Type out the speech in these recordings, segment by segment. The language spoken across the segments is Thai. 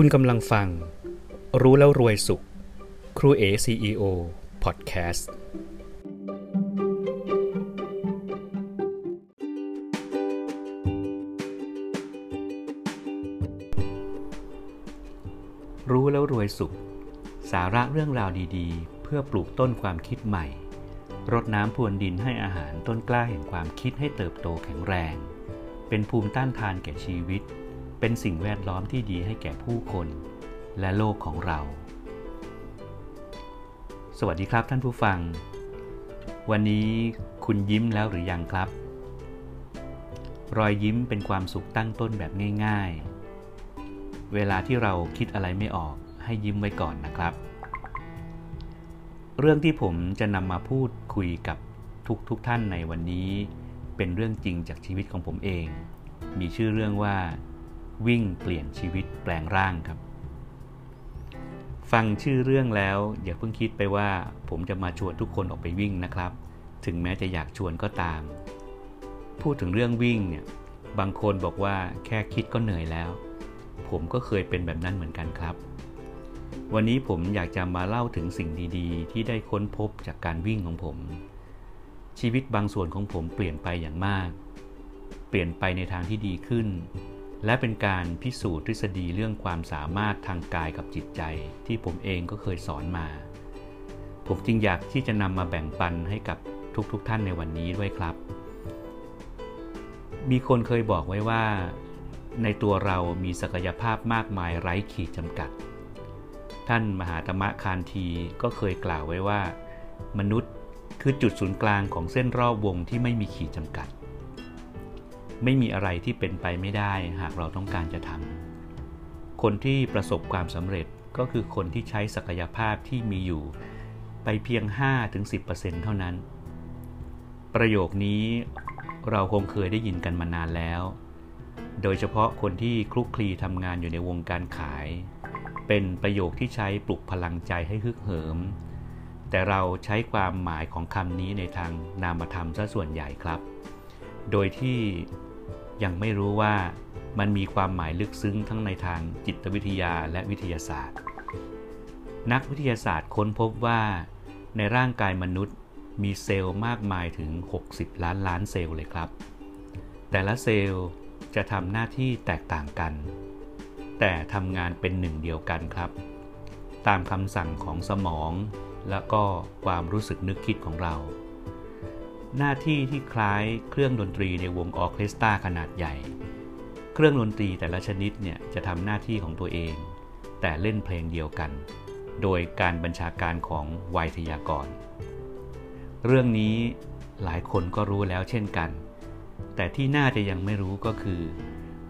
คุณกำลังฟัง รู้แล้วรวยสุข ครูเอ CEO พอดแคสต์รู้แล้วรวยสุข สาระเรื่องราวดีๆ เพื่อปลูกต้นความคิดใหม่ รดน้ำพรวนดินให้อาหารต้นกล้าแห่งความคิดให้เติบโตแข็งแรง เป็นภูมิต้านทานแก่ชีวิต เป็นสิ่งแวดล้อมที่ดีให้แก่ผู้คนและโลกของเรา สวัสดีครับท่านผู้ฟัง วันนี้คุณยิ้มแล้วหรือยังครับ รอยยิ้มเป็นความสุขตั้งต้นแบบง่าย ๆ เวลาที่เราคิดอะไรไม่ออกให้ยิ้มไว้ก่อนนะครับ เรื่องที่ผมจะนำมาพูดคุยกับทุกทุกท่านในวันนี้ เป็นเรื่องจริงจากชีวิตของผมเอง มีชื่อเรื่องว่า วิ่งเปลี่ยนชีวิตแปลงร่างครับ ฟังชื่อเรื่องแล้ว อย่าเพิ่งคิดไปว่า ผมจะมาชวนทุกคนออกไปวิ่งนะครับ ถึงแม้จะอยากชวนก็ตาม พูดถึงเรื่องวิ่งเนี่ยบางคนบอกว่าแค่คิดก็เหนื่อยแล้ว ผมก็เคยเป็นแบบนั้นเหมือนกันครับ วันนี้ผมอยากจะมาเล่าถึงสิ่งดีๆ ที่ได้ค้นพบจากการวิ่งของผม ชีวิตบางส่วนของผมเปลี่ยนไปอย่างมาก เปลี่ยนไปในทางที่ดีขึ้น และเป็นการพิสูจน์ทฤษฎีเรื่องความสามารถทางกายกับจิตใจ ที่ผมเองก็เคยสอนมา ผมจึงอยากที่จะนำมาแบ่งปันให้กับทุกๆทท่านในวันนี้ด้วยครับ มีคนเคยบอกไว้ว่า ในตัวเรามีศักยภาพมากมายไร้ขีดจำกัด ท่านมหาธรรมคานทีก็เคยกล่าวไว้ว่า มนุษย์คือจุดศูนย์กลางของเส้นรอบวงที่ไม่มีขีดจำกัด ไม่มีอะไรที่เป็นไปไม่ได้หากเราต้องการจะทำคนที่ประสบความสำเร็จก็คือคนที่ใช้ศักยภาพที่มีอยู่ ไปเพียง 5-10%เท่านั้น ประโยคนี้เราคงเคยได้ยินกันมานานแล้ว โดยเฉพาะคนที่คลุกคลีทำงานอยู่ในวงการขาย เป็นประโยคที่ใช้ปลุกพลังใจให้ฮึกเหิม แต่เราใช้ความหมายของคำนี้ในทางนามธรรมซะส่วนใหญ่ครับ โดยที่ ยังไม่รู้ว่ามันมีความหมายลึกซึ้งทั้งในทางจิตวิทยาและวิทยาศาสตร์ นักวิทยาศาสตร์ค้นพบว่า ในร่างกายมนุษย์มีเซลล์มากมายถึง 60 ล้านล้านเซลล์เลยครับ แต่ละเซลล์จะทำหน้าที่แตกต่างกัน แต่ทำงานเป็นหนึ่งเดียวกันครับ ตามคำสั่งของสมอง และก็ความรู้สึกนึกคิดของเรา หน้าที่ที่คล้ายเครื่องดนตรีในวงออเคสตราขนาดใหญ่ เครื่องดนตรีแต่ละชนิดเนี่ยจะทำหน้าที่ของตัวเอง แต่เล่นเพลงเดียวกัน โดยการบัญชาการของไวยทยากร เรื่องนี้หลายคนก็รู้แล้วเช่นกัน แต่ที่น่าจะยังไม่รู้ก็คือ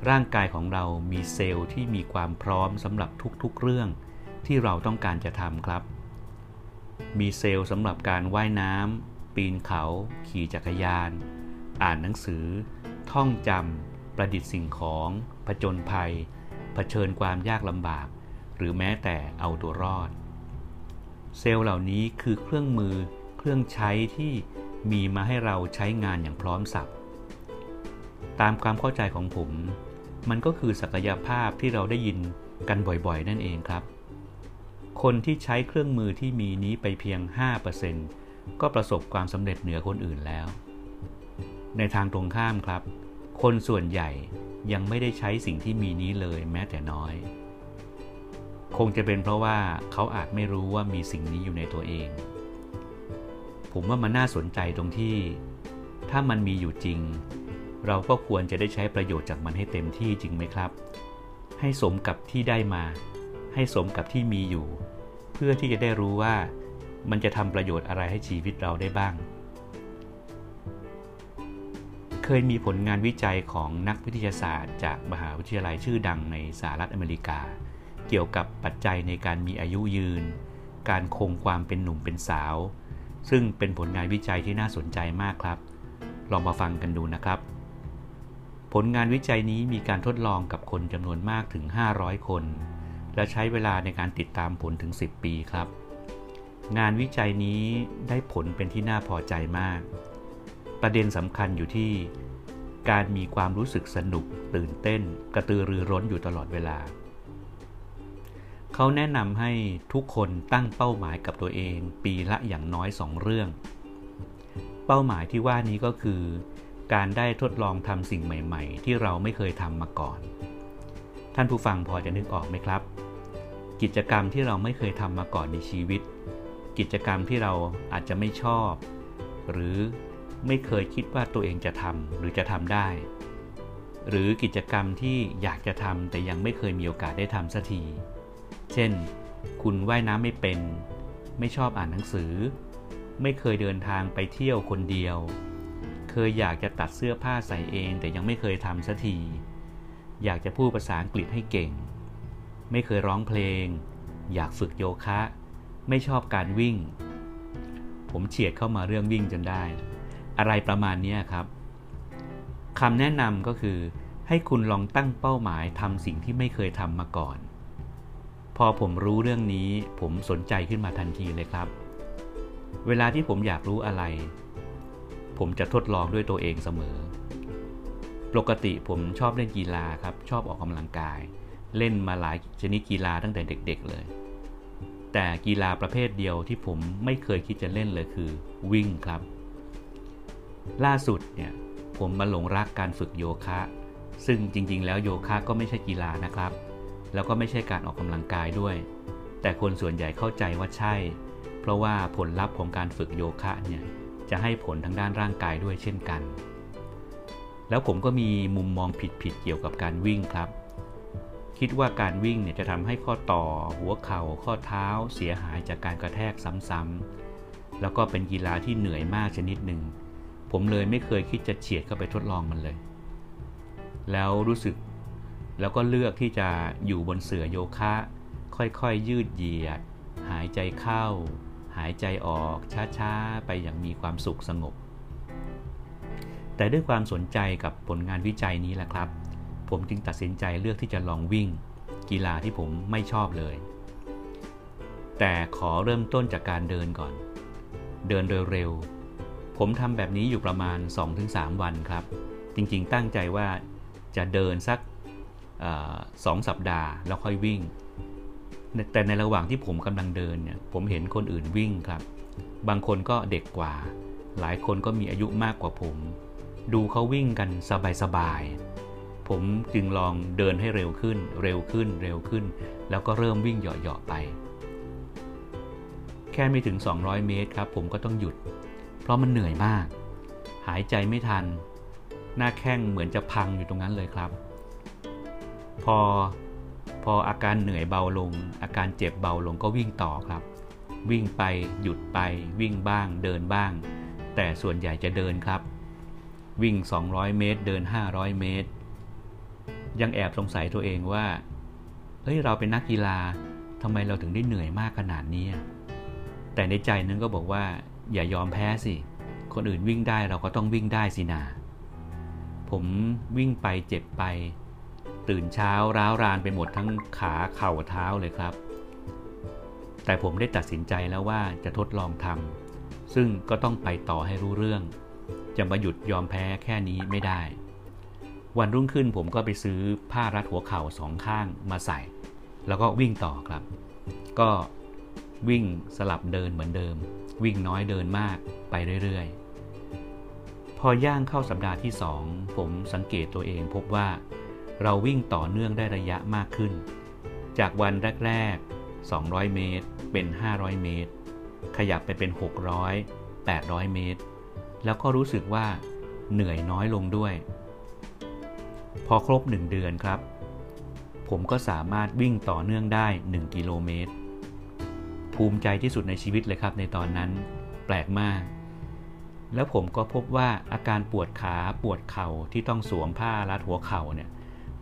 ร่างกายของเรามีเซลล์ที่มีความพร้อมสำหรับทุกๆเรื่องที่เราต้องการจะทำครับ มีเซลล์สำหรับการว่ายน้ำ ปีนเขา ขี่จักรยาน อ่านหนังสือ ท่องจำ ประดิษฐ์สิ่งของ ผจญภัย เผชิญความยากลำบาก หรือแม้แต่เอาตัวรอด เซลล์เหล่านี้คือเครื่องมือ เครื่องใช้ที่มีมาให้เราใช้งานอย่างพร้อมสับ ตามความเข้าใจของผม มันก็คือศักยภาพที่เราได้ยินกันบ่อยๆ นั่นเองครับ คนที่ใช้เครื่องมือที่มีนี้ไปเพียง 5% ก็ประสบความสำเร็จเหนือคนอื่นแล้ว ในทางตรงข้ามครับ คนส่วนใหญ่ยังไม่ได้ใช้สิ่งที่มีนี้เลยแม้แต่น้อย คงจะเป็นเพราะว่าเขาอาจไม่รู้ว่ามีสิ่งนี้อยู่ในตัวเอง ผมว่ามันน่าสนใจตรงที่ ถ้ามันมีอยู่จริง เราก็ควรจะได้ใช้ประโยชน์จากมันให้เต็มที่จริงไหมครับ ให้สมกับที่ได้มา ให้สมกับที่มีอยู่ เพื่อที่จะได้รู้ว่า มันจะทำประโยชน์อะไรให้ชีวิตเราได้บ้าง เคยมีผลงานวิจัยของนักวิทยาศาสตร์ จากมหาวิทยาลัยชื่อดังในสหรัฐอเมริกา เกี่ยวกับปัจจัยในการมีอายุยืน การคงความเป็นหนุ่มเป็นสาว ซึ่งเป็นผลงานวิจัยที่น่าสนใจมากครับ ลองมาฟังกันดูนะครับ ผลงานวิจัยนี้มีการทดลองกับคนจำนวนมากถึง 500 คน และใช้เวลาในการติดตามผลถึง 10 ปีครับ งานวิจัยนี้ได้ผลเป็นที่น่าพอใจมาก ประเด็นสำคัญอยู่ที่ การมีความรู้สึกสนุก ตื่นเต้น กระตือรือร้นอยู่ตลอดเวลา เขาแนะนำให้ทุกคนตั้งเป้าหมายกับตัวเอง ปีละอย่างน้อยสองเรื่อง เป้าหมายที่ว่านี้ก็คือ การได้ทดลองทำสิ่งใหม่ ๆ ที่เราไม่เคยทำมาก่อน ท่านผู้ฟังพอจะนึกออกไหมครับ กิจกรรมที่เราไม่เคยทำมาก่อนในชีวิต กิจกรรมที่เราอาจจะไม่ชอบ หรือไม่เคยคิดว่าตัวเองจะทำหรือจะทำได้ หรือกิจกรรมที่อยากจะทำแต่ยังไม่เคยมีโอกาสได้ทำสักที เช่น คุณว่ายน้ำไม่เป็น ไม่ชอบอ่านหนังสือ ไม่เคยเดินทางไปเที่ยวคนเดียว เคยอยากจะตัดเสื้อผ้าใส่เองแต่ยังไม่เคยทำสักที อยากจะพูดภาษาอังกฤษให้เก่ง ไม่เคยร้องเพลง อยากฝึกโยคะ ไม่ชอบการวิ่ง ผมเฉียดเข้ามาเรื่องวิ่งจนได้ อะไรประมาณนี้ครับคำแนะนำก็คือ ให้คุณลองตั้งเป้าหมายทำสิ่งที่ไม่เคยทำมาก่อน พอผมรู้เรื่องนี้ผมสนใจขึ้นมาทันทีเลยครับ เวลาที่ผมอยากรู้อะไร ผมจะทดลองด้วยตัวเองเสมอ ปกติผมชอบเล่นกีฬาครับ ชอบออกกำลังกาย เล่นมาหลายชนิดกีฬาตั้งแต่เด็ก ๆ เลย แต่กีฬาประเภทเดียวที่ผมไม่เคยคิดจะเล่นเลยคือ วิ่งครับ ล่าสุดเนี่ยผมมาหลงรักการฝึกโยคะ ซึ่งจริง ๆ แล้วโยคะก็ไม่ใช่กีฬานะครับ แล้วก็ไม่ใช่การออกกำลังกายด้วย แต่คนส่วนใหญ่เข้าใจว่าใช่ เพราะว่าผลลัพธ์ของการฝึกโยคะเนี่ยจะให้ผลทางด้านร่างกายด้วยเช่นกัน แล้วผมก็มีมุมมองผิดๆเกี่ยวกับการวิ่งครับ คิดว่าการวิ่งเนี่ยจะทำให้ข้อต่อ หัวเข่าข้อเท้าเสียหายจากการกระแทกซ้ำๆแล้วก็เป็นกีฬาที่เหนื่อยมากชนิดหนึ่ง ผมเลยไม่เคยคิดจะเฉียดเข้าไปทดลองมันเลย แล้วรู้สึกแล้วก็เลือกที่จะอยู่บนเสื่อโยคะ ค่อยๆยืดเหยียด หายใจเข้า หายใจออกช้าๆ ไปอย่างมีความสุขสงบ แต่ด้วยความสนใจกับผลงานวิจัยนี้แหละครับ ผมจึงตัดสินใจเลือกที่จะลองวิ่ง กีฬาที่ผมไม่ชอบเลย แต่ขอเริ่มต้นจากการเดินก่อน เดินเร็วๆผมทำแบบนี้อยู่ประมาณ 2-3 วันครับ จริงๆตั้งใจว่าจะเดินสักสองสัปดาห์แล้วค่อยวิ่ง แต่ในระหว่างที่ผมกำลังเดินเนี่ยผมเห็นคนอื่นวิ่งครับ บางคนก็เด็กกว่า หลายคนก็มีอายุมากกว่าผม ดูเขาวิ่งกันสบายๆ ผมจึงลองเดินให้เร็วขึ้น เร็วขึ้น เร็วขึ้น แล้วก็เริ่มวิ่งเหยาะๆไป แค่ไม่ถึง 200 เมตรครับ ผมก็ต้องหยุด เพราะมันเหนื่อยมาก หายใจไม่ทัน หน้าแข้งเหมือนจะพังอยู่ตรงนั้นเลยครับ พอพออาการเหนื่อยเบาลง อาการเจ็บเบาลงก็วิ่งต่อครับ วิ่งไปหยุดไป วิ่งบ้าง เดินบ้าง แต่ส่วนใหญ่จะเดินครับ วิ่ง 200 เมตร เดิน 500 เมตร ยังแอบสงสัยตัวเองว่า เฮ้ยเราเป็นนักกีฬาทำไมเราถึงได้เหนื่อยมากขนาดนี้ แต่ในใจนึงก็บอกว่า อย่ายอมแพ้สิ คนอื่นวิ่งได้เราก็ต้องวิ่งได้สินา ผมวิ่งไปเจ็บไป ตื่นเช้าร้าวรานไปหมดทั้งขาเข่าเท้าเลยครับ แต่ผมได้ตัดสินใจแล้วว่าจะทดลองทำซึ่งก็ต้องไปต่อให้รู้เรื่อง จะมาหยุดยอมแพ้แค่นี้ไม่ได้ วันรุ่งขึ้นผมก็ไปซื้อผ้ารัดหัวเข่าสองข้างมาใส่ แล้วก็วิ่งต่อครับ ก็วิ่งสลับเดินเหมือนเดิม วิ่งน้อยเดินมากไปเรื่อยๆ พอย่างเข้าสัปดาห์ที่สองผมสังเกตตัวเองพบว่า เราวิ่งต่อเนื่องได้ระยะมากขึ้น จากวันแรกๆ 200 เมตร เป็น 500 เมตร ขยับไปเป็น 600 800 เมตร แล้วก็รู้สึกว่าเหนื่อยน้อยลงด้วย พอครบ 1 เดือนครับ ผมก็สามารถวิ่งต่อเนื่องได้ 1 กิโลเมตร ภูมิใจที่สุดในชีวิตเลยครับในตอนนั้น แปลกมาก แล้วผมก็พบว่าอาการปวดขาปวดเข่าที่ต้องสวมผ้ารัดหัวเข่าเนี่ย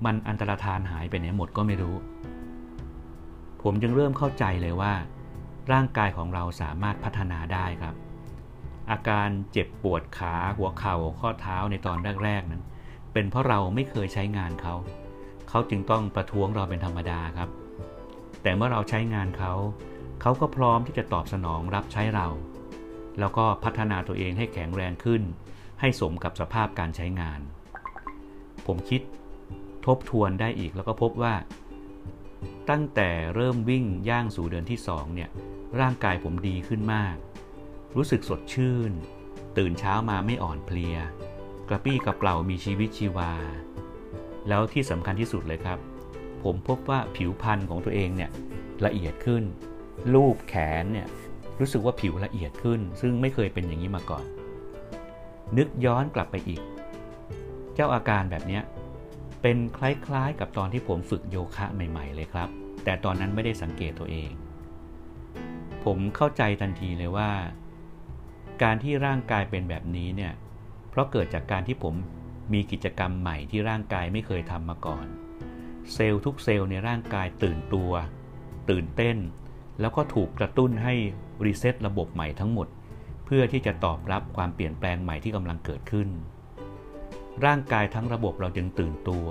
มันอันตรธานหายไปไหนหมดก็ไม่รู้ ผมจึงเริ่มเข้าใจเลยว่า ร่างกายของเราสามารถพัฒนาได้ครับ อาการเจ็บปวดขาหัวเข่าข้อเท้าในตอนแรกๆนั้น เป็นเพราะเราไม่เคยใช้งานเขา เขาจึงต้องประท้วงเราเป็นธรรมดาครับ แต่เมื่อเราใช้งานเขา เขาก็พร้อมที่จะตอบสนองรับใช้เรา แล้วก็พัฒนาตัวเองให้แข็งแรงขึ้น ให้สมกับสภาพการใช้งาน ผมคิดทบทวนได้อีกแล้วก็พบว่า ตั้งแต่เริ่มวิ่งย่างสู่เดือนที่สองเนี่ยร่างกายผมดีขึ้นมาก รู้สึกสดชื่น ตื่นเช้ามาไม่อ่อนเพลีย กระปี้กระเป๋ามีชีวิตชีวา แล้วที่สำคัญที่สุดเลยครับ ผมพบว่าผิวพรรณของตัวเองเนี่ยละเอียดขึ้น รูปแขนเนี่ยรู้สึกว่าผิวละเอียดขึ้น ซึ่งไม่เคยเป็นอย่างนี้มาก่อน นึกย้อนกลับไปอีก เจ้าอาการแบบนี้เป็นคล้ายๆกับตอนที่ผมฝึกโยคะใหม่ ๆ เลยครับ แต่ตอนนั้นไม่ได้สังเกตตัวเอง ผมเข้าใจทันทีเลยว่า การที่ร่างกายเป็นแบบนี้เนี่ย เพราะเกิดจากการที่ผมมีกิจกรรมใหม่ที่ร่างกายไม่เคยทำมาก่อน เซลล์ทุกเซลล์ในร่างกายตื่นตัว ตื่นเต้น แล้วก็ถูกกระตุ้นให้รีเซ็ตระบบใหม่ทั้งหมด เพื่อที่จะตอบรับความเปลี่ยนแปลงใหม่ที่กำลังเกิดขึ้น ร่างกายทั้งระบบเราจึงตื่นตัว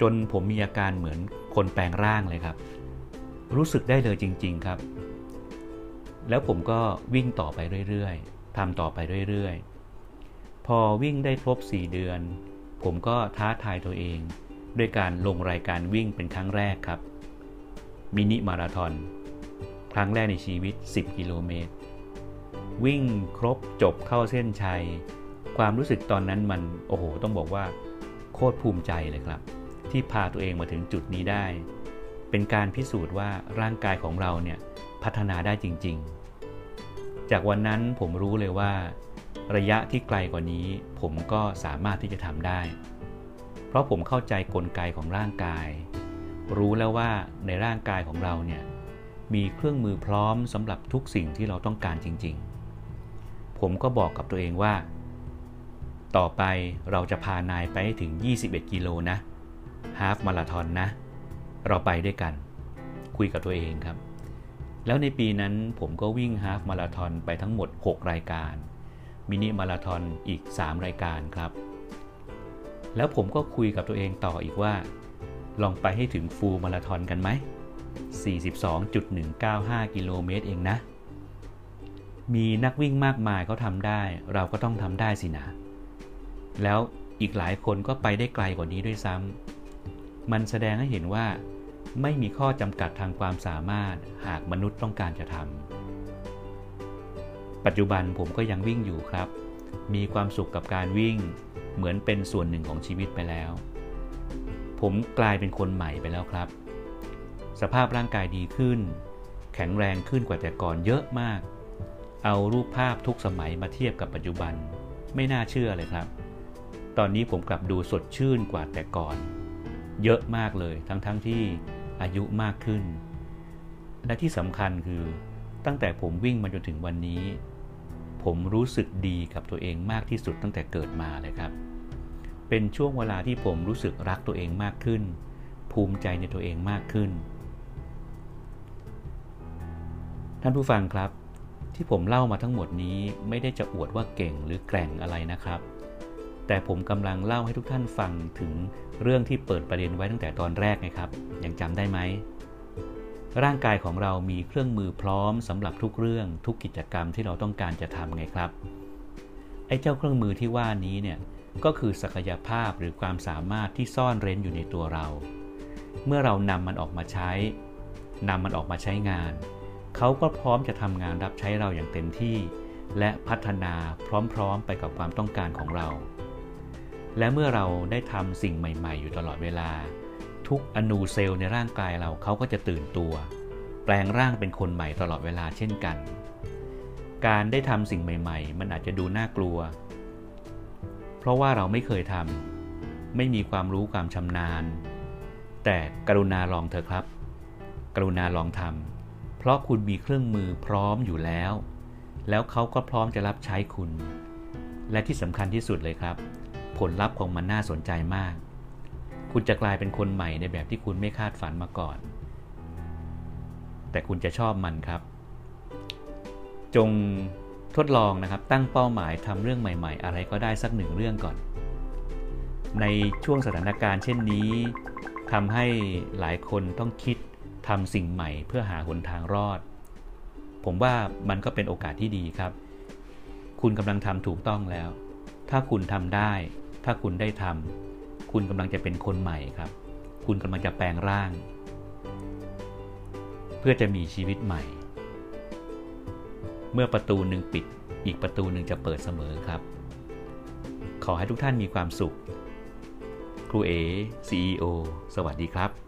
จนผมมีอาการเหมือนคนแปลงร่างเลยครับ รู้สึกได้เลยจริง ๆครับ แล้วผมก็วิ่งต่อไปเรื่อยๆทำต่อไปเรื่อยๆ พอวิ่งได้ครบ 4 เดือน ผมก็ท้าทายตัวเอง ด้วยการลงรายการวิ่งเป็นครั้งแรกครับ มินิมาราทอนครั้งแรกในชีวิต 10 กิโลเมตร วิ่งครบจบเข้าเส้นชัย ความรู้สึกตอนนั้นมัน โอ้โห ต้องบอกว่า โคตรภูมิใจเลยครับ ที่พาตัวเองมาถึงจุดนี้ได้ เป็นการพิสูจน์ว่าร่างกายของเราเนี่ยพัฒนาได้จริง ๆ จากวันนั้นผมรู้เลยว่า ระยะที่ไกลกว่านี้ ผมก็สามารถที่จะทำได้ เพราะผมเข้าใจกลไกของร่างกาย รู้แล้วว่าในร่างกายของเราเนี่ยมีเครื่องมือพร้อมสำหรับทุกสิ่งที่เราต้องการจริง ๆ ผมก็บอกกับตัวเองว่า ต่อไปเราจะพานายไปถึง 21 กิโลนะฮาฟมาราทอนนะ เราไปด้วยกัน คุยกับตัวเองครับ แล้วในปีนั้นผมก็วิ่งฮาฟมาราทอนไปทั้งหมด 6 รายการ มินิมาราทอนอีก 3 รายการครับ แล้วผมก็คุยกับตัวเองต่ออีกว่า ลองไปให้ถึงฟูลมาราทอนกันไหม 42.195 กิโลเมตรเองนะ มีนักวิ่งมากมายเขาทำได้ เราก็ต้องทำได้สินะ แล้วอีกหลายคนก็ไปได้ไกลกว่านี้ด้วยซ้ำมันแสดงให้เห็นว่าไม่มีข้อจำกัดทางความสามารถหากมนุษย์ต้องการจะทำ ปัจจุบันผมก็ยังวิ่งอยู่ครับ มีความสุขกับการวิ่ง เหมือนเป็นส่วนหนึ่งของชีวิตไปแล้ว ผมกลายเป็นคนใหม่ไปแล้วครับ สภาพร่างกายดีขึ้น แข็งแรงขึ้นกว่าแต่ก่อนเยอะมาก เอารูปภาพทุกสมัยมาเทียบกับปัจจุบัน ไม่น่าเชื่อเลยครับ ตอนนี้ผมกลับดูสดชื่นกว่าแต่ก่อน เยอะมากเลย ทั้งๆทที่อายุมากขึ้น และที่สำคัญคือตั้งแต่ผมวิ่งมาจนถึงวันนี้ ผมรู้สึกดีกับตัวเองมากที่สุดตั้งแต่เกิดมาเลยครับ เป็นช่วงเวลาที่ผมรู้สึกรักตัวเองมากขึ้น ภูมิใจในตัวเองมากขึ้น ท่านผู้ฟังครับ ที่ผมเล่ามาทั้งหมดนี้ไม่ได้จะอวดว่าเก่งหรือแกร่งอะไรนะครับ แต่ผมกำลังเล่าให้ทุกท่านฟังถึงเรื่องที่เปิดประเด็นไว้ตั้งแต่ตอนแรกนะครับ ยังจำได้ไหม ร่างกายของเรามีเครื่องมือพร้อมสำหรับทุกเรื่องทุกกิจกรรมที่เราต้องการจะทำไงครับ ไอ้เจ้าเครื่องมือที่ว่านี้เนี่ยก็คือศักยภาพหรือความสามารถที่ซ่อนเร้นอยู่ในตัวเรา เมื่อเรานำมันออกมาใช้นำมันออกมาใช้งาน เขาก็พร้อมจะทำงานรับใช้เราอย่างเต็มที่ และพัฒนาพร้อมๆไปกับความต้องการของเรา และเมื่อเราได้ทำสิ่งใหม่ ๆ อยู่ตลอดเวลา ทุกอนูเซลล์ในร่างกายเราเขาก็จะตื่นตัว แปลงร่างเป็นคนใหม่ตลอดเวลาเช่นกัน การได้ทำสิ่งใหม่ ๆ มันอาจจะดูน่ากลัว เพราะว่าเราไม่เคยทำไม่มีความรู้ความชำนาญ แต่กรุณาลองเถอะครับ กรุณาลองทำเพราะคุณมีเครื่องมือพร้อมอยู่แล้ว แล้วเขาก็พร้อมจะรับใช้คุณ และที่สำคัญที่สุดเลยครับ ผลลัพธ์ของมันน่าสนใจมาก คุณจะกลายเป็นคนใหม่ในแบบที่คุณไม่คาดฝันมาก่อน แต่คุณจะชอบมันครับ จงทดลองนะครับ ตั้งเป้าหมายทำเรื่องใหม่ ๆ อะไรก็ได้สักหนึ่งเรื่องก่อน ในช่วงสถานการณ์เช่นนี้ทำให้หลายคนต้องคิดทำสิ่งใหม่เพื่อหาหนทางรอด ผมว่ามันก็เป็นโอกาสที่ดีครับ คุณกำลังทำถูกต้องแล้ว ถ้าคุณทำได้ ถ้าคุณได้ทำ คุณกำลังจะเป็นคนใหม่ครับ คุณกำลังจะแปลงร่าง เพื่อจะมีชีวิตใหม่ เมื่อประตูหนึ่งปิด อีกประตูหนึ่งจะเปิดเสมอครับ ขอให้ทุกท่านมีความสุข ครูเอ CEO สวัสดีครับ